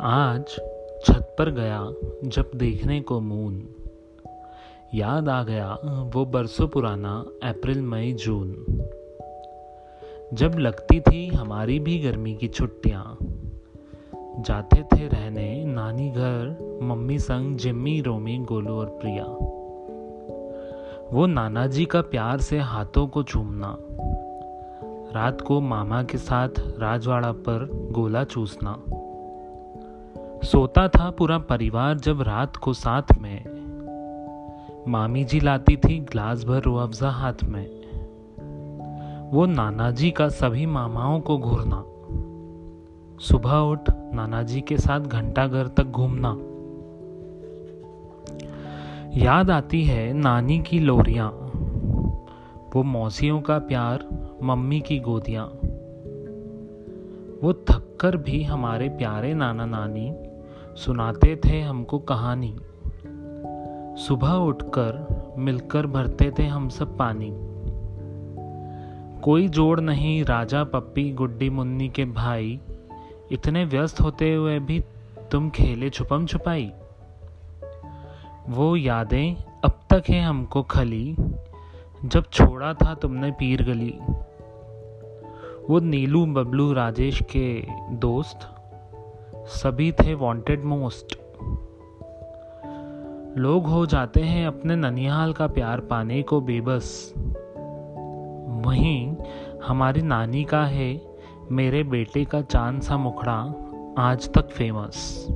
आज छत पर गया जब देखने को मून याद आ गया वो बरसों पुराना अप्रैल, मई, जून। जब लगती थी हमारी भी गर्मी की छुट्टियाँ। जाते थे रहने नानी घर, मम्मी संग, जिम्मी, रोमी, गोलू और प्रिया। वो नाना जी का प्यार से हाथों को चूमना। रात को मामा के साथ राजवाड़ा पर गोला चूसना। सोता था पूरा परिवार जब रात को साथ में। मामी जी लाती थी ग्लास भर रुअफ़ज़ा हाथ में। वो नाना जी का सभी मामाओं को घूरना। सुबह उठ नाना जी के साथ घंटा घर तक घूमना। याद आती है नानी की लोरियाँ। वो मौसियों का प्यार, मम्मी की गोदियाँ। वो थककर भी हमारे प्यारे नाना नानी सुनाते थे हमको कहानी। सुबह उठकर मिलकर भरते थे हम सब पानी। कोई जोड़ नहीं, राजा पप्पी, गुड्डी मुन्नी के भाई, इतने व्यस्त होते हुए भी तुम खेले छुपम छुपाई। वो यादें अब तक है हमको खली, जब छोड़ा था तुमने पीर गली। वो नीलू बबलू राजेश के दोस्त सभी थे वांटेड मोस्ट लोग हो जाते हैं अपने ननिहाल का प्यार पाने को बेबस. वहीं हमारी नानी का है, मेरे बेटे का चाँद सा मुखड़ा आज तक फ़ेमस